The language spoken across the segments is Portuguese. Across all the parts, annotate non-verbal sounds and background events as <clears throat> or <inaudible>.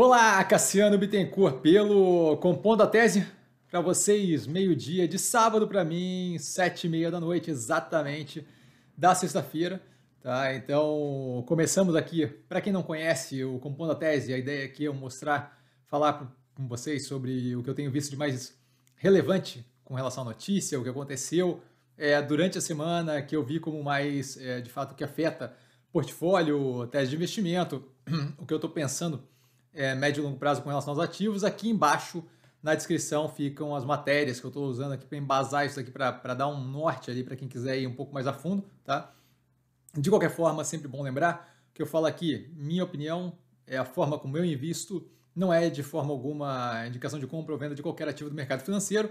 Olá, Cassiano Bittencourt, pelo Compondo a Tese para vocês, meio-dia de sábado para mim, sete e meia da noite, exatamente, da sexta-feira. Tá? Então, começamos aqui. Para quem não conhece o Compondo a Tese, a ideia aqui é eu mostrar, falar com vocês sobre o que eu tenho visto de mais relevante com relação à notícia, o que aconteceu é, durante a semana, que eu vi como mais, é, de fato, que afeta portfólio, tese de investimento, <clears throat> o que eu estou pensando é, médio e longo prazo com relação aos ativos. Aqui embaixo, na descrição, ficam as matérias que eu estou usando aqui para embasar isso aqui, para dar um norte ali para quem quiser ir um pouco mais a fundo, tá? De qualquer forma, sempre bom lembrar que eu falo aqui, minha opinião é a forma como eu invisto, não é de forma alguma indicação de compra ou venda de qualquer ativo do mercado financeiro.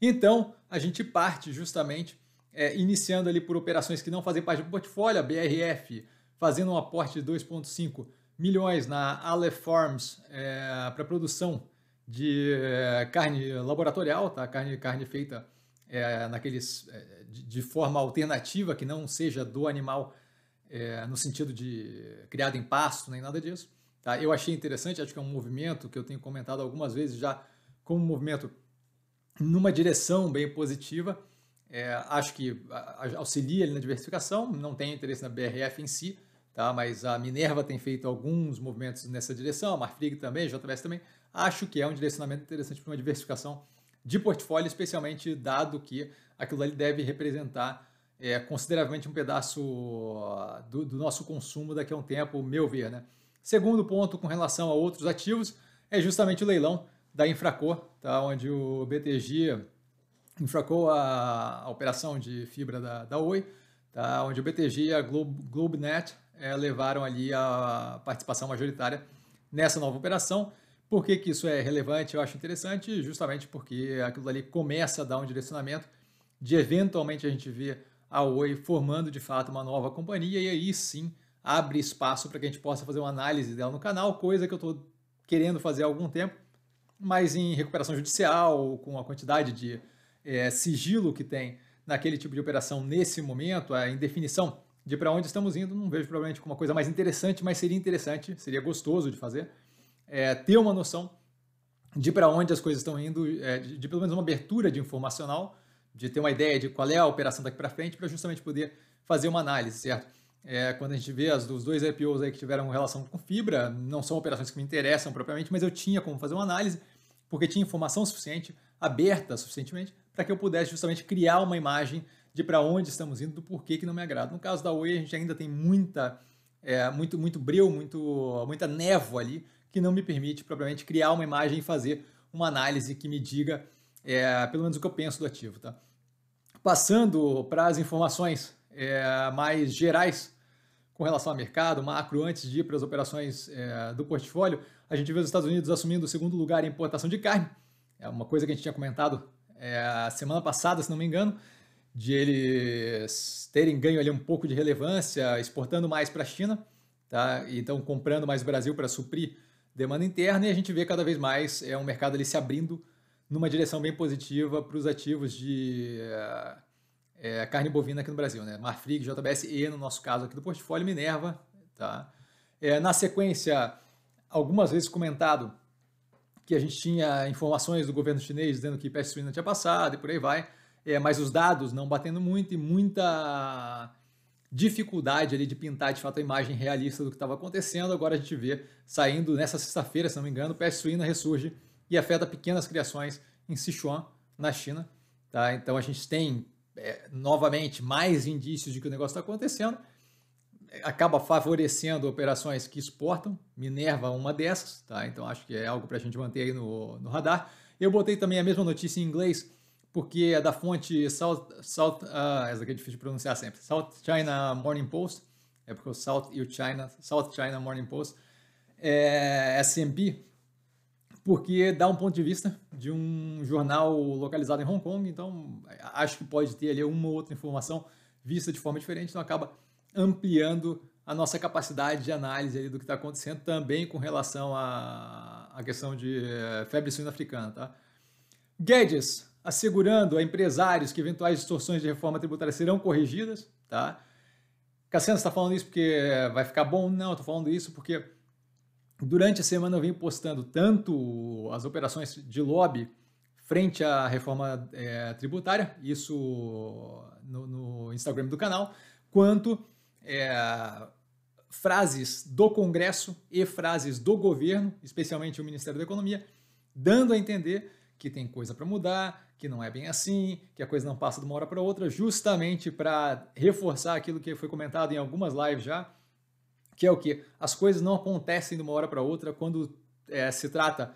Então, a gente parte justamente é, iniciando ali por operações que não fazem parte do portfólio, a BRF fazendo um aporte de 2,5 milhões na Aleph Farms é, para produção de é, carne laboratorial, tá? carne, carne feita é, naqueles, é, de, de, forma alternativa, que não seja do animal é, no sentido de criado em pasto, nem nada disso. Tá? Eu achei interessante, acho que é um movimento que eu tenho comentado algumas vezes já como um movimento numa direção bem positiva. É, acho que auxilia na diversificação, não tem interesse na BRF em si, tá? mas a Minerva tem feito alguns movimentos nessa direção, a Marfrig também, a JBS também. Acho que é um direcionamento interessante para uma diversificação de portfólio, especialmente dado que aquilo ali deve representar é, consideravelmente um pedaço do, do, nosso consumo daqui a um tempo, meu ver. Né? Segundo ponto com relação a outros ativos é justamente o leilão da Infracor, tá? onde o BTG infracou a, a operação de fibra da, da Oi, tá? onde o BTG e a Globe, GlobeNet é, levaram ali a participação majoritária nessa nova operação. Por que, que isso é relevante? Eu acho interessante, justamente porque aquilo ali começa a dar um direcionamento de eventualmente a gente ver a Oi formando de fato uma nova companhia e aí sim abre espaço para que a gente possa fazer uma análise dela no canal, coisa que eu estou querendo fazer há algum tempo, mas em recuperação judicial, com a quantidade de é, sigilo que tem naquele tipo de operação nesse momento, a indefinição de para onde estamos indo, não vejo provavelmente como uma coisa mais interessante, mas seria interessante, seria gostoso de fazer, é, ter uma noção de para onde as coisas estão indo, é, de, de, pelo menos uma abertura de informacional, de ter uma ideia de qual é a operação daqui para frente, para justamente poder fazer uma análise, certo? É, quando a gente vê as dos dois IPOs aí que tiveram relação com fibra, não são operações que me interessam propriamente, mas eu tinha como fazer uma análise, porque tinha informação suficiente, aberta suficientemente, para que eu pudesse justamente criar uma imagem de para onde estamos indo, do porquê que não me agrada. No caso da Oi, a gente ainda tem muita, é, muito, muito breu, muito, muita névoa ali, que não me permite propriamente criar uma imagem e fazer uma análise que me diga é, pelo menos o que eu penso do ativo. Tá? Passando para as informações é, mais gerais com relação ao mercado, macro, antes de ir para as operações é, do portfólio, a gente vê os Estados Unidos assumindo o segundo lugar em importação de carne. É uma coisa que a gente tinha comentado é, semana passada, se não me engano, de eles terem ganho ali um pouco de relevância, exportando mais para a China, tá? Então comprando mais Brasil para suprir demanda interna e a gente vê cada vez mais é um mercado ali se abrindo numa direção bem positiva para os ativos de é, carne bovina aqui no Brasil, né? Marfrig, JBS e no nosso caso aqui do portfólio Minerva, tá? É, na sequência, algumas vezes comentado que a gente tinha informações do governo chinês dizendo que peste suína tinha passado e por aí vai é, mas os dados não batendo muito e muita dificuldade ali de pintar de fato a imagem realista do que estava acontecendo. Agora a gente vê saindo nessa sexta-feira, se não me engano, peste suína ressurge e afeta pequenas criações em Sichuan, na China. Tá? Então a gente tem é, novamente mais indícios de que o negócio está acontecendo. Acaba favorecendo operações que exportam. Minerva uma dessas, tá? Então acho que é algo para a gente manter aí no, no radar. Eu botei também a mesma notícia em inglês porque é da fonte South, South uh, essa aqui é difícil de pronunciar sempre, South China Morning Post, é porque o South e o China, South China Morning Post, é S&P, porque dá um ponto de vista de um jornal localizado em Hong Kong, então acho que pode ter ali uma ou outra informação vista de forma diferente, então acaba ampliando a nossa capacidade de análise ali do que está acontecendo, também com relação à, à questão de eh, febre suína africana. Tá? Guedes, assegurando a empresários que eventuais distorções de reforma tributária serão corrigidas, tá? Cassiano está falando isso porque vai ficar bom? Não, estou falando isso porque Durante a semana eu venho postando tanto as operações de lobby frente à reforma é, tributária, isso no, no, Instagram do canal, quanto é, frases do Congresso e frases do governo, especialmente o Ministério da Economia, dando a entender que tem coisa para mudar, que não é bem assim, que a coisa não passa de uma hora para outra, justamente para reforçar aquilo que foi comentado em algumas lives já, que é o que as coisas não acontecem de uma hora para outra quando é, se trata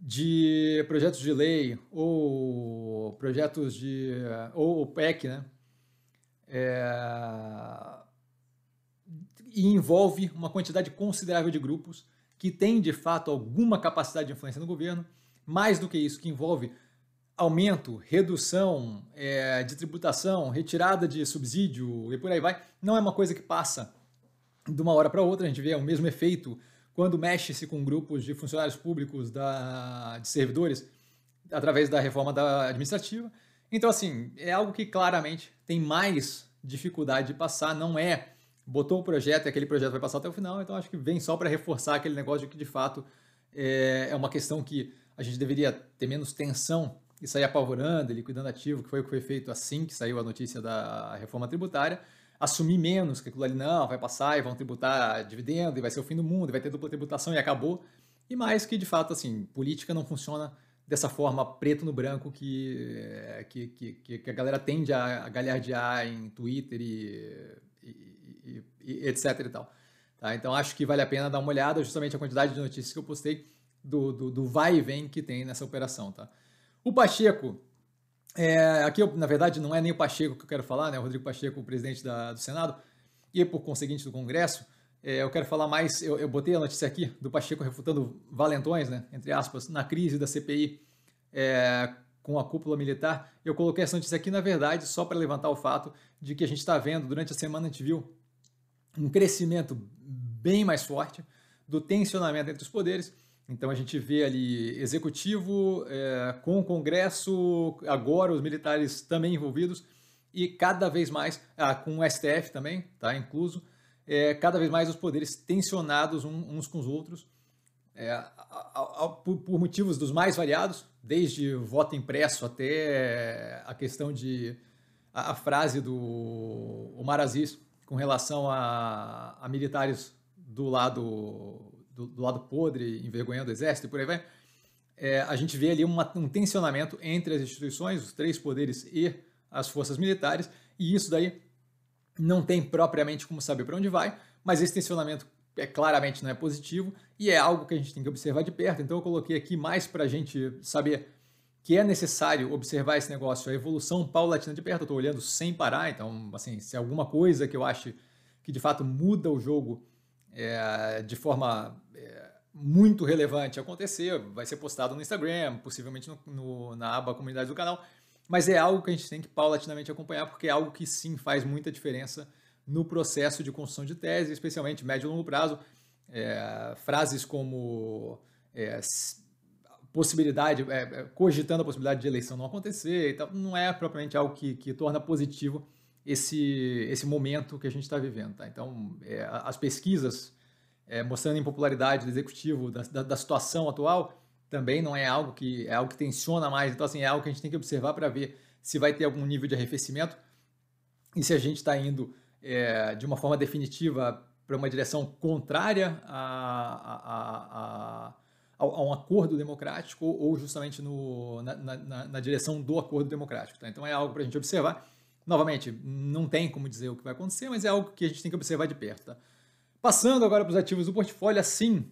de projetos de lei ou projetos de ou PEC, né? É, e envolve uma quantidade considerável de grupos que têm de fato alguma capacidade de influência no governo. Mais do que isso, que envolve aumento, redução é, de tributação, retirada de subsídio e por aí vai, não é uma coisa que passa de uma hora para outra. A gente vê o mesmo efeito quando mexe-se com grupos de funcionários públicos, da, de servidores, através da reforma da administrativa. Então, assim, é algo que claramente tem mais dificuldade de passar, não é botou o projeto e aquele projeto vai passar até o final, então acho que vem só para reforçar aquele negócio de que de fato é, é uma questão que a gente deveria ter menos tensão e sair apavorando, liquidando ativo, que foi o que foi feito assim que saiu a notícia da reforma tributária, assumir menos que aquilo ali não, vai passar e vão tributar dividendo e vai ser o fim do mundo, e vai ter dupla tributação e acabou. E mais que de fato assim, política não funciona dessa forma preto no branco que, que, que, que a galera tende a galhardear em Twitter e e, e, etc e tal. Tá? Então acho que vale a pena dar uma olhada justamente a quantidade de notícias que eu postei do, do, do vai e vem que tem nessa operação. Tá? O Pacheco, é, aqui na verdade não é nem o Pacheco que eu quero falar, né? o Rodrigo Pacheco, o presidente da, do Senado, e por conseguinte do Congresso, é, eu quero falar mais, eu, eu, botei a notícia aqui do Pacheco refutando valentões, né, entre aspas, na crise da CPI é, com a cúpula militar. Eu coloquei essa notícia aqui, na verdade, só para levantar o fato de que a gente está vendo, durante a semana a gente viu um crescimento bem mais forte do tensionamento entre os poderes. Então a gente vê ali executivo é, com o Congresso, agora os militares também envolvidos e cada vez mais, ah, com o STF também, tá incluso, é, cada vez mais os poderes tensionados uns com os outros, é, a, a, a, por, por, motivos dos mais variados, desde voto impresso até a questão de a, frase do Omar Aziz com relação a, a militares do lado do, do, lado podre, envergonhando o exército e por aí vai, é, a gente vê ali uma, um tensionamento entre as instituições, os três poderes e as forças militares, e isso daí não tem propriamente como saber para onde vai, mas esse tensionamento é claramente não é positivo e é algo que a gente tem que observar de perto. Então eu coloquei aqui mais para a gente saber que é necessário observar esse negócio, a evolução paulatina de perto. Eu estou olhando sem parar, então, assim, se alguma coisa que eu acho que de fato muda o jogo é, de forma é, muito relevante acontecer, vai ser postado no Instagram, possivelmente no, no, na aba comunidade do canal, mas é algo que a gente tem que paulatinamente acompanhar, porque é algo que sim faz muita diferença no processo de construção de tese, especialmente médio e longo prazo. É, frases como é, possibilidade, é, é, cogitando a possibilidade de eleição não acontecer, então não é propriamente algo que, que torna positivo esse, esse momento que a gente está vivendo. Tá? Então, é, as pesquisas é, mostrando a impopularidade do executivo, da, da, da, situação atual, também não é algo que é algo que tensiona mais. Então, assim, é algo que a gente tem que observar para ver se vai ter algum nível de arrefecimento e se a gente está indo é, de uma forma definitiva para uma direção contrária a, a, a a, um acordo democrático ou justamente no, na, na, na direção do acordo democrático. Tá? Então é algo para a gente observar. Novamente, não tem como dizer o que vai acontecer, mas é algo que a gente tem que observar de perto. Tá? Passando agora para os ativos do portfólio, assim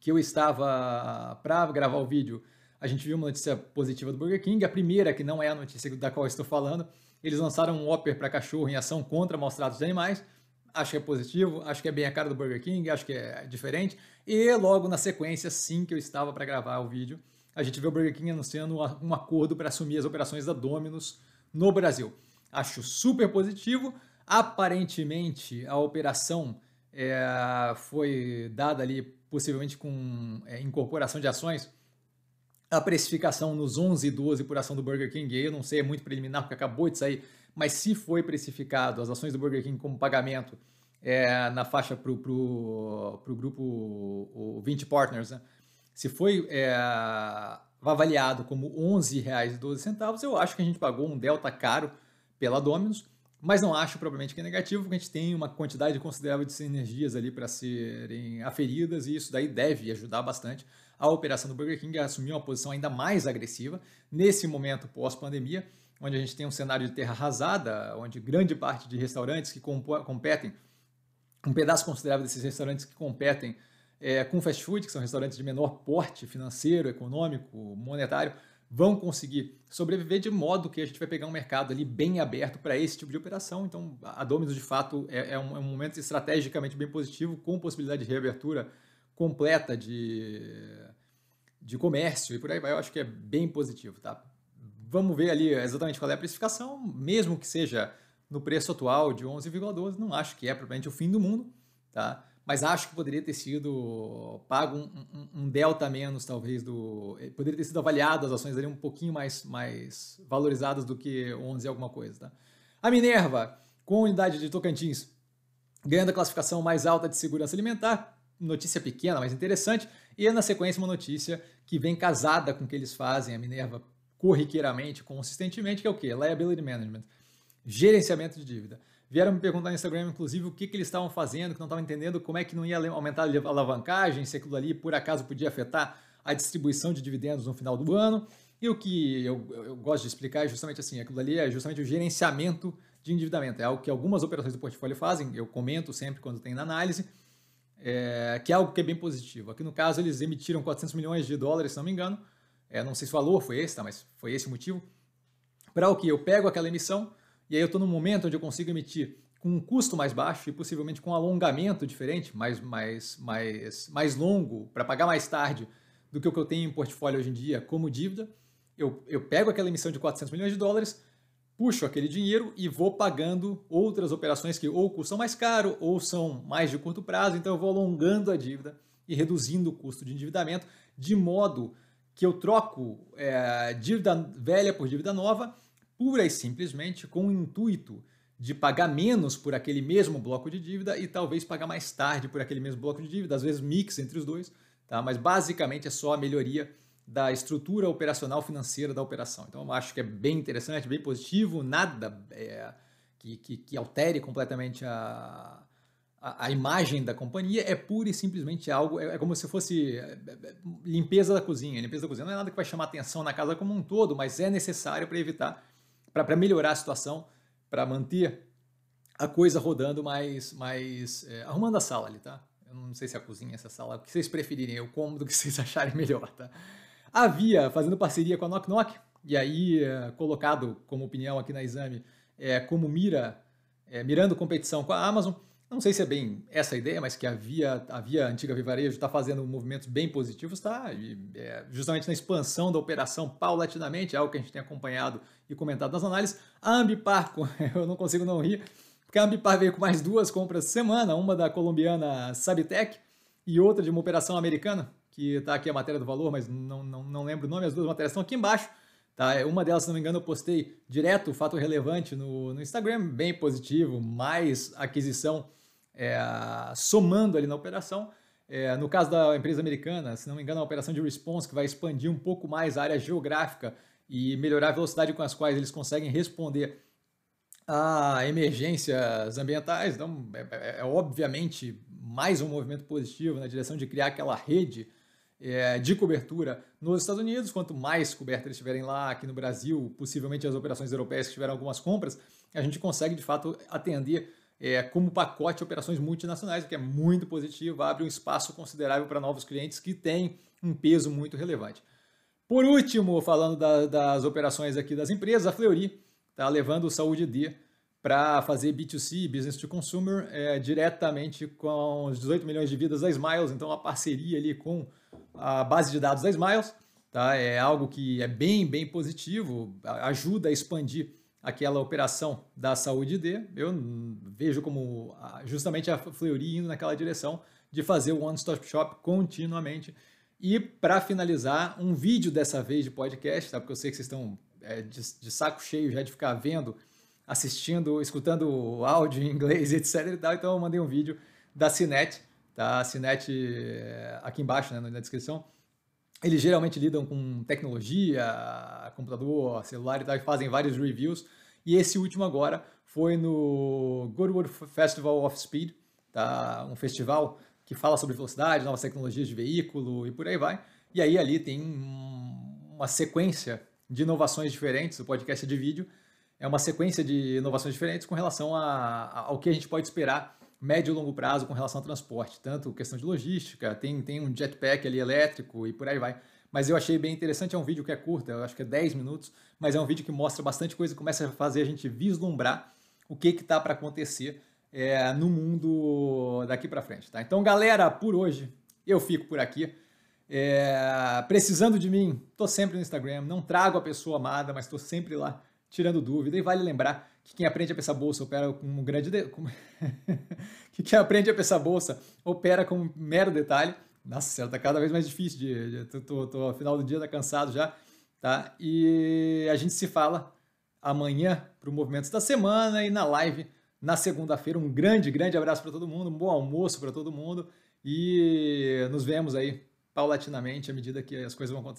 que eu estava para gravar o vídeo, a gente viu uma notícia positiva do Burger King. A primeira, que não é a notícia da qual estou falando, eles lançaram um Whopper para cachorro em ação contra maus tratos de animais acho que é positivo, acho que é bem a cara do Burger King, acho que é diferente. E logo na sequência, sim que eu estava para gravar o vídeo, a gente vê o Burger King anunciando um acordo para assumir as operações da Domino's no Brasil. Acho super positivo. Aparentemente, a operação é, foi dada ali, possivelmente com é, incorporação de ações. A precificação nos 11 e 12 por ação do Burger King, eu não sei, é muito preliminar, porque acabou de sair mas se foi precificado as ações do Burger King como pagamento é, na faixa para o grupo o 20 Partners, né? se foi é, avaliado como R$ 11,12, eu acho que a gente pagou um delta caro pela Dominus, mas não acho propriamente que é negativo, porque a gente tem uma quantidade considerável de sinergias ali para serem aferidas e isso daí deve ajudar bastante a operação do Burger King a assumir uma posição ainda mais agressiva nesse momento pós-pandemia, onde a gente tem um cenário de terra arrasada, onde grande parte de restaurantes que competem, um pedaço considerável desses restaurantes que competem é, com fast food, que são restaurantes de menor porte financeiro, econômico, monetário, vão conseguir sobreviver de modo que a gente vai pegar um mercado ali bem aberto para esse tipo de operação. Então, a Domino's, de fato, é, é, um, é um momento estrategicamente bem positivo, com possibilidade de reabertura completa de, de comércio e por aí vai. Eu acho que é bem positivo, tá? Vamos ver ali exatamente qual é a precificação, mesmo que seja no preço atual de 11,12, não acho que é propriamente o fim do mundo, tá? Mas acho que poderia ter sido pago um, um, um, delta menos, talvez, do. Eh, poderia ter sido avaliado as ações ali um pouquinho mais, mais valorizadas do que 11 alguma coisa. Tá? A Minerva, com a unidade de Tocantins, ganhando a classificação mais alta de segurança alimentar, notícia pequena, mas interessante, e na sequência uma notícia que vem casada com o que eles fazem, a Minerva, corriqueiramente, consistentemente, que é o quê? Liability Management, gerenciamento de dívida. Vieram me perguntar no Instagram, inclusive, o que, que eles estavam fazendo, que não estavam entendendo como é que não ia aumentar a alavancagem, se aquilo ali por acaso podia afetar a distribuição de dividendos no final do ano. E o que eu, eu gosto de explicar é justamente assim: aquilo ali é justamente o gerenciamento de endividamento. É algo que algumas operações do portfólio fazem, eu comento sempre quando tem na análise, é, que é algo que é bem positivo. Aqui no caso, eles emitiram 400 milhões de dólares, se não me engano. É, não sei se o valor foi esse, tá, mas foi esse o motivo. Para o que? Eu pego aquela emissão e aí eu estou num momento onde eu consigo emitir com um custo mais baixo e possivelmente com um alongamento diferente, mais, mais, mais, mais longo, para pagar mais tarde do que o que eu tenho em portfólio hoje em dia como dívida. Eu, eu pego aquela emissão de 400 milhões de dólares, puxo aquele dinheiro e vou pagando outras operações que ou custam mais caro ou são mais de curto prazo, então eu vou alongando a dívida e reduzindo o custo de endividamento, de modo que eu troco é, dívida velha por dívida nova pura e simplesmente com o intuito de pagar menos por aquele mesmo bloco de dívida e talvez pagar mais tarde por aquele mesmo bloco de dívida, às vezes mix entre os dois, tá? mas basicamente é só a melhoria da estrutura operacional financeira da operação. Então eu acho que é bem interessante, bem positivo, nada é, que, que, que, altere completamente a, a, a, imagem da companhia, é pura e simplesmente algo, é, é como se fosse é, é, limpeza da cozinha. Limpeza da cozinha não é nada que vai chamar atenção na casa como um todo, mas é necessário para evitar para melhorar a situação, para manter a coisa rodando mais, mais é, arrumando a sala ali, tá? Eu não sei se a cozinha, essa sala, o que vocês preferirem, o cômodo que <laughs> vocês acharem melhor, tá? Havia, fazendo parceria com a Knock Knock, e aí é, colocado como opinião aqui na exame, é, como mira, é, mirando competição com a Amazon, não sei se é bem essa a ideia, mas que havia, havia antiga Vivarejo está fazendo movimentos bem positivos, tá? E, é, justamente na expansão da operação paulatinamente, é algo que a gente tem acompanhado e comentado nas análises. A Ambipar, <laughs> eu não consigo não rir, porque a Ambipar veio com mais duas compras semana, uma da colombiana Sabitec e outra de uma operação americana, que está aqui a matéria do valor, mas não, não, não lembro o nome, as duas matérias estão aqui embaixo. Tá? Uma delas, se não me engano, eu postei direto, fato relevante no, no Instagram, bem positivo, mais aquisição é, somando ali na operação. É, no caso da empresa americana, se não me engano, a operação de response que vai expandir um pouco mais a área geográfica e melhorar a velocidade com as quais eles conseguem responder a emergências ambientais. Então, é, é, é obviamente mais um movimento positivo na direção de criar aquela rede é, de cobertura nos Estados Unidos. Quanto mais coberta eles tiverem lá, aqui no Brasil, possivelmente as operações europeias que tiveram algumas compras, a gente consegue de fato atender é, como pacote operações multinacionais, o que é muito positivo, abre um espaço considerável para novos clientes que têm um peso muito relevante. Por último, falando da, das operações aqui das empresas, a Fleury está levando o Saúde D para fazer B2C, Business to Consumer, é, diretamente com os 18 milhões de vidas da Smiles, então a parceria ali com a base de dados da Smiles, tá? é algo que é bem, bem positivo, ajuda a expandir aquela operação da saúde D, eu vejo como justamente a Fleury indo naquela direção de fazer o One Stop Shop continuamente. E para finalizar, um vídeo dessa vez de podcast, tá? porque eu sei que vocês estão é, de, de, saco cheio já de ficar vendo assistindo, escutando áudio em inglês, <laughs> etc e tal, então eu mandei um vídeo da Cinet, tá? A Cinet eh, aqui embaixo, né, na descrição. Eles geralmente lidam com tecnologia, computador, celular e tal, e fazem vários reviews. E esse último agora foi no Goodwood Festival of Speed, tá? um festival que fala sobre velocidade, novas tecnologias de veículo e por aí vai. E aí ali tem uma sequência de inovações diferentes, o podcast é de vídeo, é uma sequência de inovações diferentes com relação a, a, ao que a gente pode esperar médio e longo prazo com relação ao transporte, tanto questão de logística, tem, tem um jetpack ali elétrico e por aí vai. Mas eu achei bem interessante, é um vídeo que é curto, eu acho que é 10 minutos, mas é um vídeo que mostra bastante coisa e começa a fazer a gente vislumbrar o que está para acontecer é, no mundo daqui para frente. Tá? Então, galera, por hoje eu fico por aqui. É, precisando de mim, estou sempre no Instagram, não trago a pessoa amada, mas estou sempre lá tirando dúvida. E vale lembrar que quem aprende a pensar bolsa opera com um grande. De... <laughs> que quem aprende a pensar bolsa opera com um mero detalhe. Nossa, tá cada vez mais difícil de. de tô, tô, ao final do dia, tá cansado já. Tá? E a gente se fala amanhã para o Movimentos da Semana e na live na segunda-feira. Um grande, grande abraço para todo mundo, um bom almoço para todo mundo e nos vemos aí paulatinamente à medida que as coisas vão acontecer.